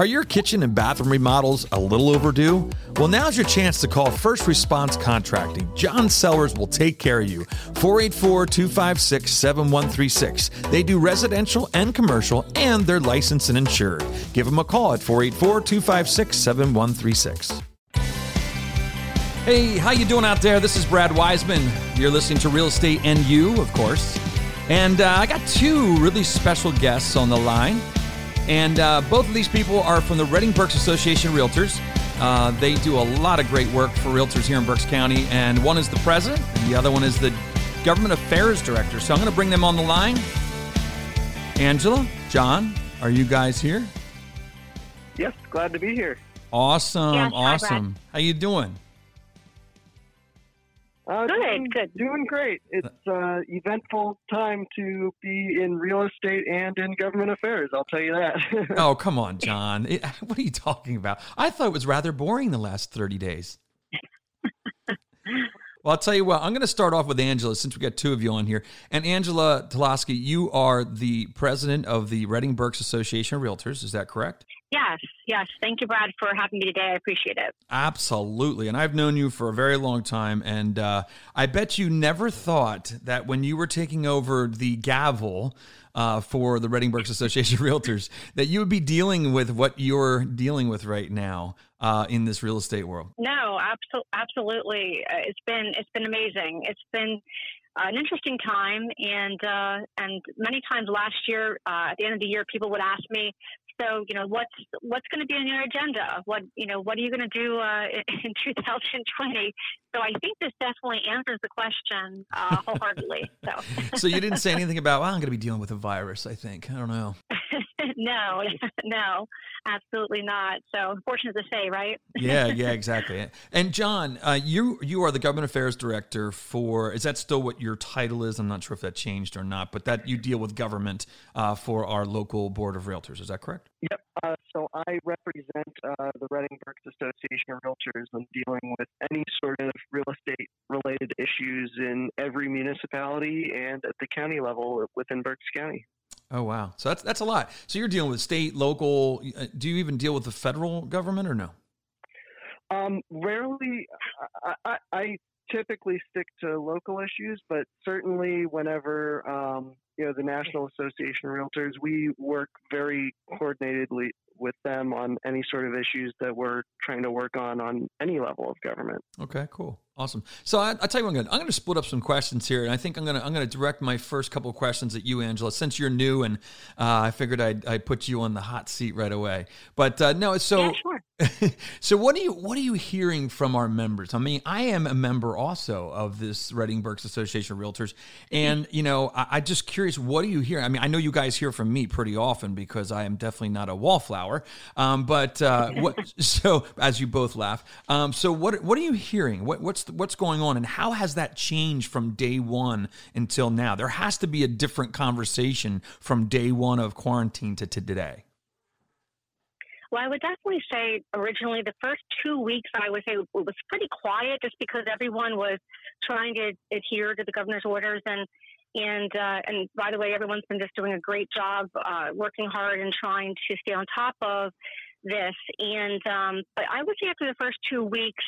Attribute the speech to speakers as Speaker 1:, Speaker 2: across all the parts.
Speaker 1: Are your kitchen and bathroom remodels a little overdue? Well, now's your chance to call First Response Contracting. John Sellers will take care of you. 484 256 7136. They do residential and commercial, and they're licensed and insured. Give them a call at 484 256 7136. Hey, how you doing out there? This is Brad Wiseman. You're listening to Real Estate and You, of course. And uh, I got two really special guests on the line. And uh, both of these people are from the Reading Berks Association Realtors. Uh, they do a lot of great work for realtors here in Berks County. And one is the president, and the other one is the government affairs director. So I'm going to bring them on the line. Angela, John, are you guys here?
Speaker 2: Yes, glad to be here.
Speaker 1: Awesome,
Speaker 3: Yes, hi,
Speaker 1: awesome. How you doing?
Speaker 2: Uh,
Speaker 3: Good,
Speaker 2: doing,
Speaker 3: good.
Speaker 2: Doing great. It's uh, eventful time to be in real estate and in government affairs. I'll tell you that.
Speaker 1: Oh, come on, John. It- what are you talking about? I thought it was rather boring the last 30 days. Well, I'll tell you what, I'm going to start off with Angela since we got two of you on here. And Angela Tulaski, you are the president of the Reading Berks Association of Realtors. Is that correct?
Speaker 3: Yes. Thank you, Brad, for having me today. I appreciate it.
Speaker 1: Absolutely. And I've known you for a very long time. And uh, I bet you never thought that when you were taking over the gavel uh, for the Reading Berks Association of Realtors, that you would be dealing with what you're dealing with right now uh, in this real estate world.
Speaker 3: No, abso- absolutely. Uh, it's been it's been amazing. It's been uh, an interesting time, and uh, and many times last year, uh, at the end of the year, people would ask me, "So, you know, what's what's going to be on your agenda? What you know, what are you going to do uh, in 2020?" So I think this definitely answers the question uh, wholeheartedly. So.
Speaker 1: So you didn't say anything about, well, I'm going to be dealing with a virus, I think. I don't know.
Speaker 3: No, no, absolutely not. So fortunate to say, right?
Speaker 1: yeah, yeah, exactly. And John, uh, you you are the government affairs director for. Is that still what your title is? I'm not sure if that changed or not, but that you deal with government uh, for our local board of realtors. Is that correct?
Speaker 2: yep. Uh, so I represent uh, the Reading Berks Association of Realtors. I'm dealing with any sort of real estate related issues in every municipality and at the county level within Berks County.
Speaker 1: Oh wow, so that's that's a lot. So you're dealing with state, local. uh, Do you even deal with the federal government or no?
Speaker 2: Um, rarely, I, I, I typically stick to local issues, but certainly whenever um, you know the National Association of Realtors, we work very coordinatedly with them on any sort of issues that we're trying to work on on any level of government.
Speaker 1: Okay, cool, awesome. So I, I tell you what, I'm going. I'm going to split up some questions here, and I think I'm going to I'm going to direct my first couple of questions at you, Angela, since you're new, and uh, I figured I'd, I'd put you on the hot seat right away. But uh, no, so
Speaker 3: yeah, sure.
Speaker 1: so what are you what are you hearing from our members? I mean, I am a member also of this Reading Berks Association of Realtors, and you know, I, I'm just curious, what are you hearing? I mean, I know you guys hear from me pretty often because I am definitely not a wallflower. Um, but uh, what? So as you both laugh, um, so what what are you hearing? What what's what's going on, and how has that changed from day one until now? There has to be a different conversation from day one of quarantine to, to today.
Speaker 3: Well, I would definitely say originally the first two weeks, I would say it was pretty quiet just because everyone was trying to adhere to the governor's orders. And, and, uh, and by the way, everyone's been just doing a great job, uh, working hard and trying to stay on top of this. And, um, but I would say after the first two weeks,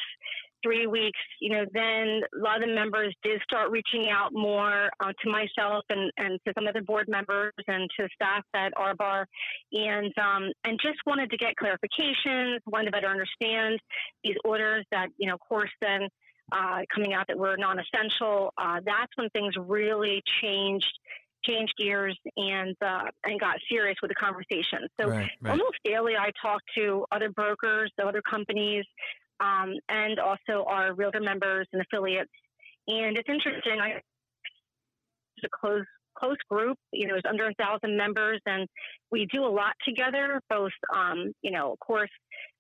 Speaker 3: three weeks, you know, then a lot of the members did start reaching out more uh, to myself and, and to some of the board members and to staff at RBAR and um, and just wanted to get clarifications, wanted to better understand these orders that, you know, of course, then uh, coming out that were non-essential. Uh, that's when things really changed, changed gears, and uh, and got serious with the conversation. So
Speaker 1: Right, right.
Speaker 3: almost daily, I talk to other brokers, the other companies, um, and also our realtor members and affiliates. And it's interesting. I it's a close close group. You know, it's under a thousand members, and we do a lot together. Both, um, you know, of course,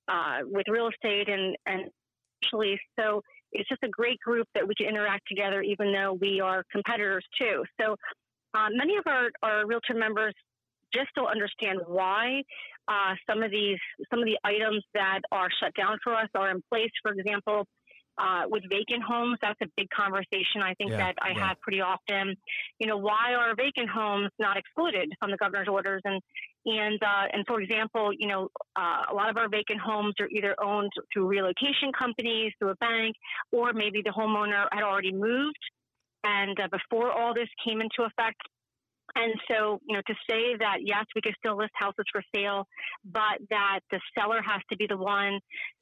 Speaker 3: uh, with real estate and and actually, so it's just a great group that we can interact together, even though we are competitors too. So uh, many of our, our realtor members just don't understand why uh, some of these some of the items that are shut down for us are in place. For example, uh, with vacant homes, that's a big conversation I think
Speaker 1: Yeah,
Speaker 3: that I
Speaker 1: yeah.
Speaker 3: have pretty often. You know, why are vacant homes not excluded from the governor's orders? And And uh, and for example, you know, uh, a lot of our vacant homes are either owned through relocation companies, through a bank, or maybe the homeowner had already moved, and uh, before all this came into effect. And so, you know, to say that yes, we can still list houses for sale, but that the seller has to be the one.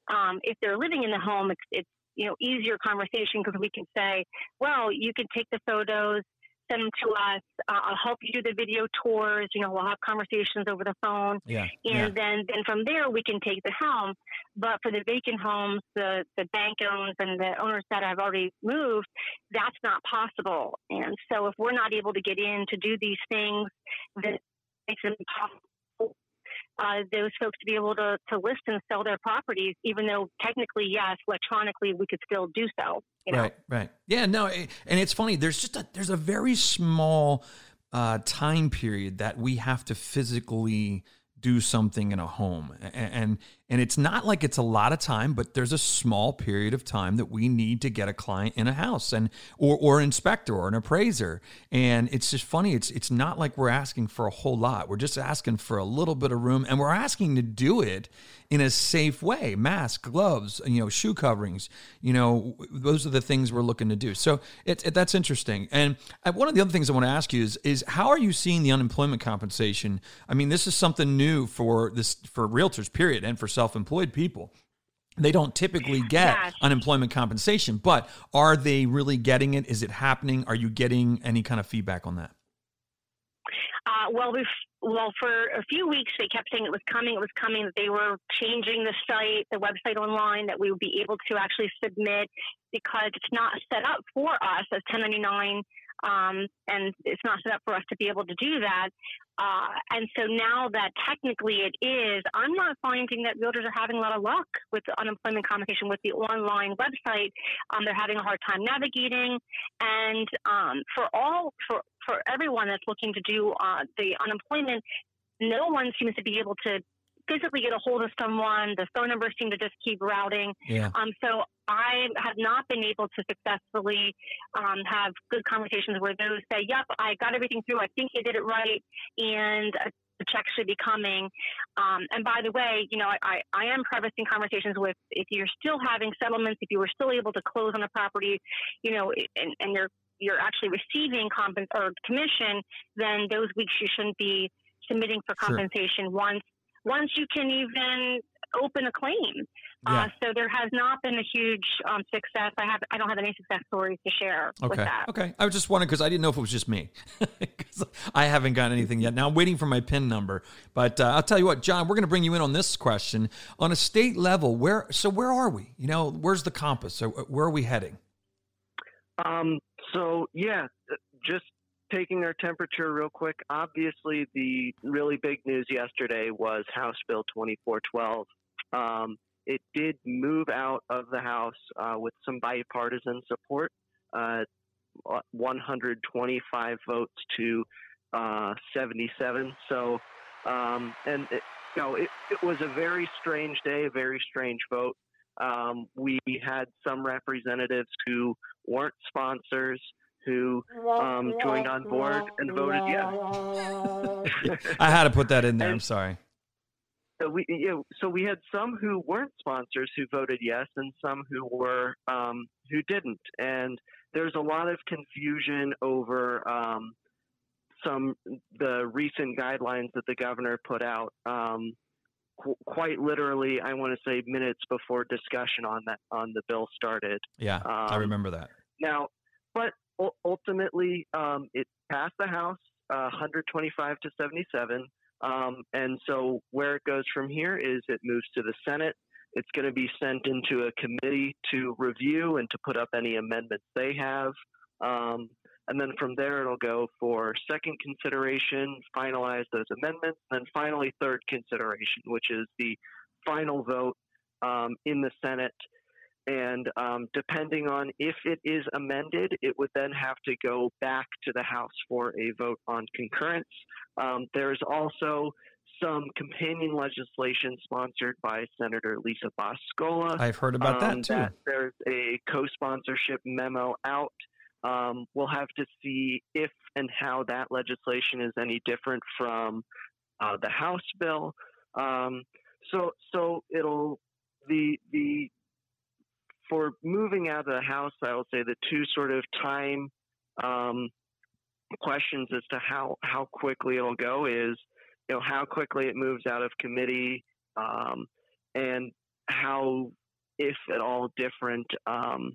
Speaker 3: Um, if they're living in the home, it's, it's you know easier conversation because we can say, well, you can take the photos them to us. Uh, I'll help you do the video tours. You know, we'll have conversations over the phone.
Speaker 1: Yeah.
Speaker 3: And
Speaker 1: yeah.
Speaker 3: then, then from there, we can take the home. But for the vacant homes, the, the bank owns and the owners that have already moved, that's not possible. And so if we're not able to get in to do these things, that makes it impossible uh, those folks to be able to, to list and sell their properties, even though technically, yes, electronically we could still do so. You know?
Speaker 1: Right, right. Yeah, no, and it's funny. There's just a there's a very small uh, time period that we have to physically do something in a home and, and and it's not like it's a lot of time but there's a small period of time that we need to get a client in a house and or or inspector or an appraiser. And it's just funny it's it's not like we're asking for a whole lot. We're just asking for a little bit of room and we're asking to do it in a safe way. Mask gloves you know shoe coverings you know those are the things we're looking to do. So it that's interesting. And one of the other things i want to ask you is is how are you seeing the unemployment compensation? I mean this is something new for this for realtors period and for self-employed people they don't typically get unemployment compensation but are they really getting it is it happening are you getting any kind of feedback on that
Speaker 3: uh, well, we've well for a few weeks they kept saying it was coming, it was coming. That they were changing the site, the website online, that we would be able to actually submit because it's not set up for us as 1099 um, and it's not set up for us to be able to do that. Uh, and so now that technically it is, I'm not finding that realtors are having a lot of luck with the unemployment compensation with the online website. Um, they're having a hard time navigating, and um, for all for for everyone that's looking to do uh, the unemployment, no one seems to be able to physically get a hold of someone. The phone numbers seem to just keep routing.
Speaker 1: Yeah.
Speaker 3: Um, so I have not been able to successfully um, have good conversations where those say, "Yep, I got everything through. I think you did it right," and the check should be coming. Um, and by the way, you know, I, I am prefacing conversations with if you're still having settlements, if you were still able to close on a property, you know, and, and you're you're actually receiving comp- or commission, then those weeks you shouldn't be submitting for compensation sure. once once you can even open a claim. Uh, yeah. Uh, so there has not been a huge um, success. I have I don't have any success stories to share
Speaker 1: okay.
Speaker 3: with that.
Speaker 1: Okay. I was just wondering because I didn't know if it was just me. I haven't gotten anything yet. Now I'm waiting for my PIN number. But uh, I'll tell you what, John, we're going to bring you in on this question on a state level. Where so where are we? You know, where's the compass? So where are we heading?
Speaker 2: Um. So yeah, just taking our temperature real quick, obviously the really big news yesterday was House Bill 2412. Um, it did move out of the House uh, with some bipartisan support, uh, 125 votes to uh, 77. So, um, and it, you know, it, it was a very strange day, a very strange vote. Um, we had some representatives who weren't sponsors who um, joined on board and voted yes.
Speaker 1: I had to put that in there. I'm sorry.
Speaker 2: So we, you know, so we had some who weren't sponsors who voted yes, and some who were um, who didn't. And there's a lot of confusion over um, some the recent guidelines that the governor put out. Um, qu- quite literally, I want to say minutes before discussion on that on the bill started.
Speaker 1: Yeah, I um, remember that.
Speaker 2: Now, but ultimately, um, it passed the House uh, 125 to 77. Um, and so where it goes from here is it moves to the Senate. It's going to be sent into a committee to review and to put up any amendments they have. Um, and then from there, it'll go for second consideration, finalize those amendments, and then finally third consideration, which is the final vote um, in the Senate and um, depending on if it is amended, it would then have to go back to the House for a vote on concurrence. Um, there's also some companion legislation sponsored by Senator Lisa Boscola.
Speaker 1: I've heard about um, that too.
Speaker 2: That there's a co-sponsorship memo out. Um, we'll have to see if and how that legislation is any different from uh, the House bill. Um, so so it'll the the for moving out of the House, I will say the two sort of time um, questions as to how how quickly it'll go is you know how quickly it moves out of committee um, and how if at all different um,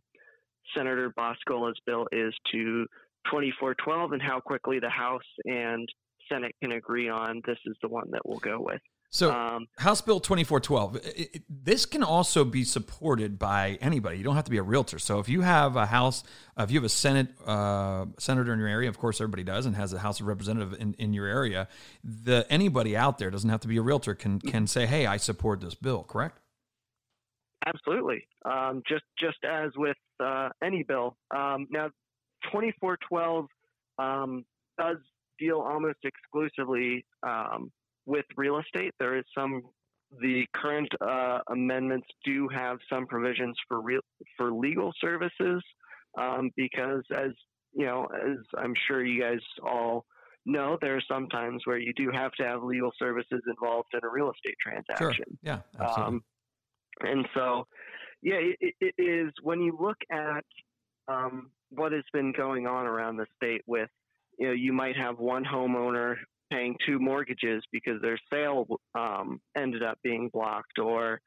Speaker 2: Senator Boscola's bill is to 2412 and how quickly the House and Senate can agree on this is the one that we'll go with.
Speaker 1: So, um, House Bill 2412, it, it, this can also be supported by anybody. You don't have to be a realtor. So, if you have a House, uh, if you have a Senate uh, senator in your area, of course, everybody does, and has a House of Representative in, in your area, the anybody out there doesn't have to be a realtor can can say, "Hey, I support this bill." Correct?
Speaker 2: Absolutely. Um, just just as with uh, any bill. Um, now, 2412 um, does deal almost exclusively um, with real estate. There is some. The current uh, amendments do have some provisions for real for legal services, um, because as you know, as I'm sure you guys all know, there are some times where you do have to have legal services involved in a real estate transaction.
Speaker 1: Sure. Yeah, absolutely. Um,
Speaker 2: and so, yeah, it, it is when you look at um, what has been going on around the state with, you know, you might have one homeowner paying two mortgages because their sale um, ended up being blocked, or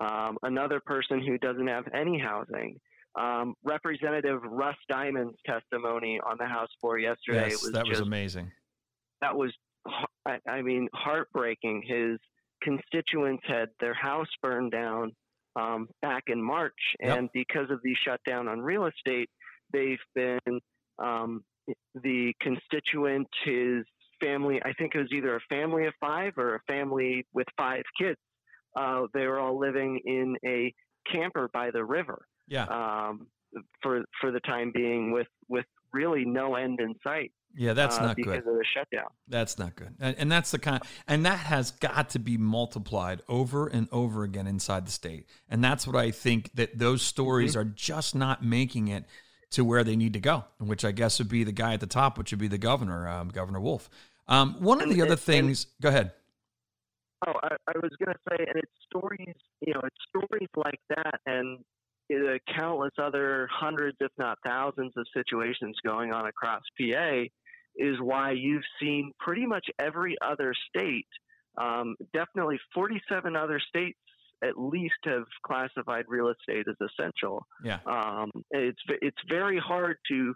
Speaker 2: um, another person who doesn't have any housing. Um, Representative Russ Diamond's testimony on the House floor yesterday
Speaker 1: yes,
Speaker 2: was
Speaker 1: that
Speaker 2: just,
Speaker 1: was amazing.
Speaker 2: That was, I mean, heartbreaking. His constituents had their house burned down um, back in March, and yep. because of the shutdown on real estate, they've been um, the constituent, his family, I think it was either a family of five or a family with five kids. Uh, they were all living in a camper by the river.
Speaker 1: Yeah.
Speaker 2: Um, for for the time being, with with really no end in sight.
Speaker 1: Yeah, that's
Speaker 2: uh,
Speaker 1: not
Speaker 2: because
Speaker 1: good.
Speaker 2: of the shutdown.
Speaker 1: That's not good, and, and, that's the kind, and that has got to be multiplied over and over again inside the state, and that's what I think that those stories mm-hmm. are just not making it to where they need to go, which I guess would be the guy at the top, which would be the governor, um, Governor Wolf. Um, one of the other things, and, go ahead.
Speaker 2: Oh, I, I was going to say, and it's stories, you know, it's stories like that, and the countless other hundreds, if not thousands, of situations going on across PA is why you've seen pretty much every other state, um, definitely 47 other states at least have classified real estate as essential.
Speaker 1: Yeah.
Speaker 2: Um, it's it's very hard to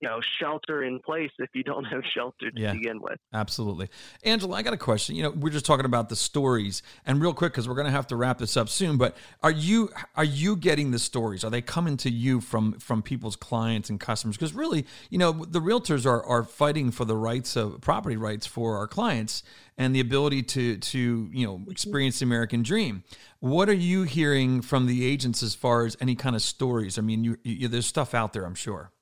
Speaker 2: you know shelter in place if you don't have shelter to
Speaker 1: yeah,
Speaker 2: begin with.
Speaker 1: Absolutely. Angela i got a question. You know we're just talking about the stories and real quick because we're going to have to wrap this up soon but are you are you getting the stories? Are they coming to you from from people's clients and customers? Because really you know the realtors are are fighting for the rights of property rights for our clients and the ability to to you know mm-hmm. experience the american dream. What are you hearing from the agents as far as any kind of stories? I mean you, you there's stuff out there i'm sure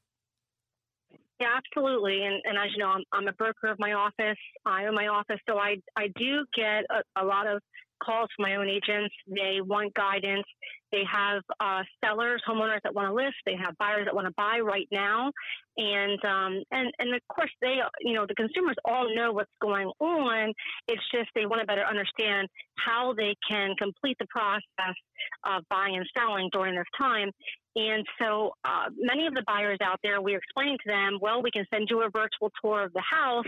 Speaker 3: yeah, absolutely. And, and as you know, I'm, I'm a broker of my office. I own my office, so I I do get a, a lot of calls from my own agents. They want guidance. They have uh, sellers, homeowners that want to list. They have buyers that want to buy right now, and um, and and of course they, you know, the consumers all know what's going on. It's just they want to better understand how they can complete the process of buying and selling during this time. And so uh, many of the buyers out there, we're explaining to them, well, we can send you a virtual tour of the house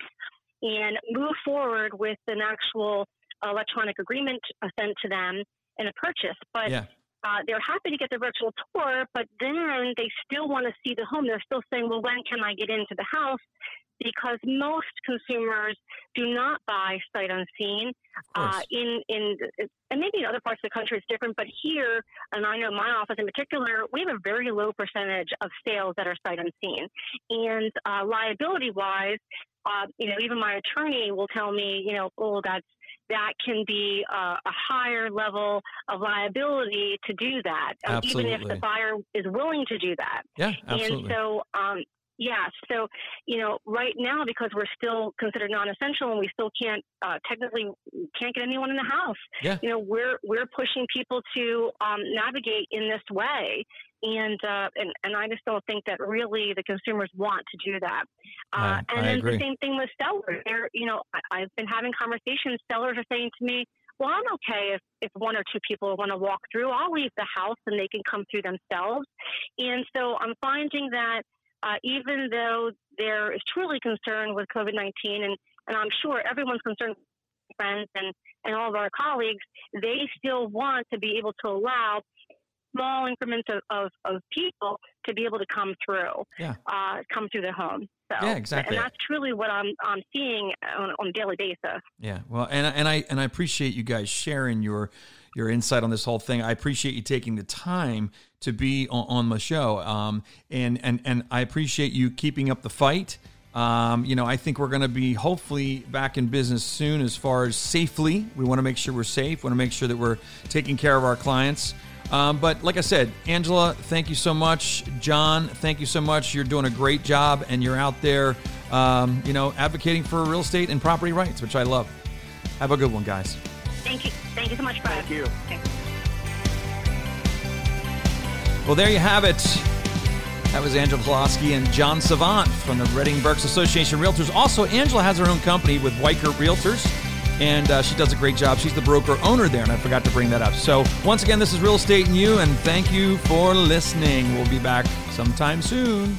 Speaker 3: and move forward with an actual electronic agreement sent to them and a purchase. But
Speaker 1: yeah.
Speaker 3: uh, they're happy to get the virtual tour, but then they still want to see the home. They're still saying, well, when can I get into the house? Because most consumers do not buy sight unseen. Uh, in in and maybe in other parts of the country it's different, but here, and I know my office in particular, we have a very low percentage of sales that are sight unseen. And uh, liability wise, uh, you know, even my attorney will tell me, you know, oh, that's that can be a, a higher level of liability to do that, um, even if the buyer is willing to do that.
Speaker 1: Yeah, absolutely.
Speaker 3: And so, um, Yes. So, you know, right now because we're still considered non-essential and we still can't uh, technically can't get anyone in the house.
Speaker 1: Yeah.
Speaker 3: You know, we're we're pushing people to um, navigate in this way, and uh, and and I just don't think that really the consumers want to do that.
Speaker 1: I-
Speaker 3: Uh, and
Speaker 1: I
Speaker 3: then
Speaker 1: agree.
Speaker 3: the same thing with sellers. They're, you know, I, I've been having conversations. Sellers are saying to me, "Well, I'm okay if if one or two people want to walk through. I'll leave the house and they can come through themselves." And so I'm finding that uh, even though there is truly concern with COVID 19, and, and I'm sure everyone's concerned, friends and, and all of our colleagues, they still want to be able to allow small increments of, of, of people to be able to come through,
Speaker 1: Yeah.
Speaker 3: uh, come through their home. So,
Speaker 1: Yeah, exactly.
Speaker 3: And that's truly what I'm, I'm seeing on, on a daily basis.
Speaker 1: Yeah, well, and and I and I appreciate you guys sharing your your insight on this whole thing. I appreciate you taking the time to be on, on the show, um, and and and I appreciate you keeping up the fight. Um, you know, I think we're going to be hopefully back in business soon. As far as safely, we want to make sure we're safe. Want to make sure that we're taking care of our clients. Um, but like I said, Angela, thank you so much. John, thank you so much. You're doing a great job, and you're out there, um, you know, advocating for real estate and property rights, which I love. Have a good one, guys.
Speaker 3: Thank you. Thank you so much, Brad.
Speaker 2: Thank you.
Speaker 3: Okay.
Speaker 1: Well, there you have it. That was Angela Pulaski and John Savant from the Reading Berks Association Realtors. Also, Angela has her own company with Weichert Realtors, and uh, she does a great job. She's the broker owner there, and I forgot to bring that up. So, once again, this is Real Estate and You, and thank you for listening. We'll be back sometime soon.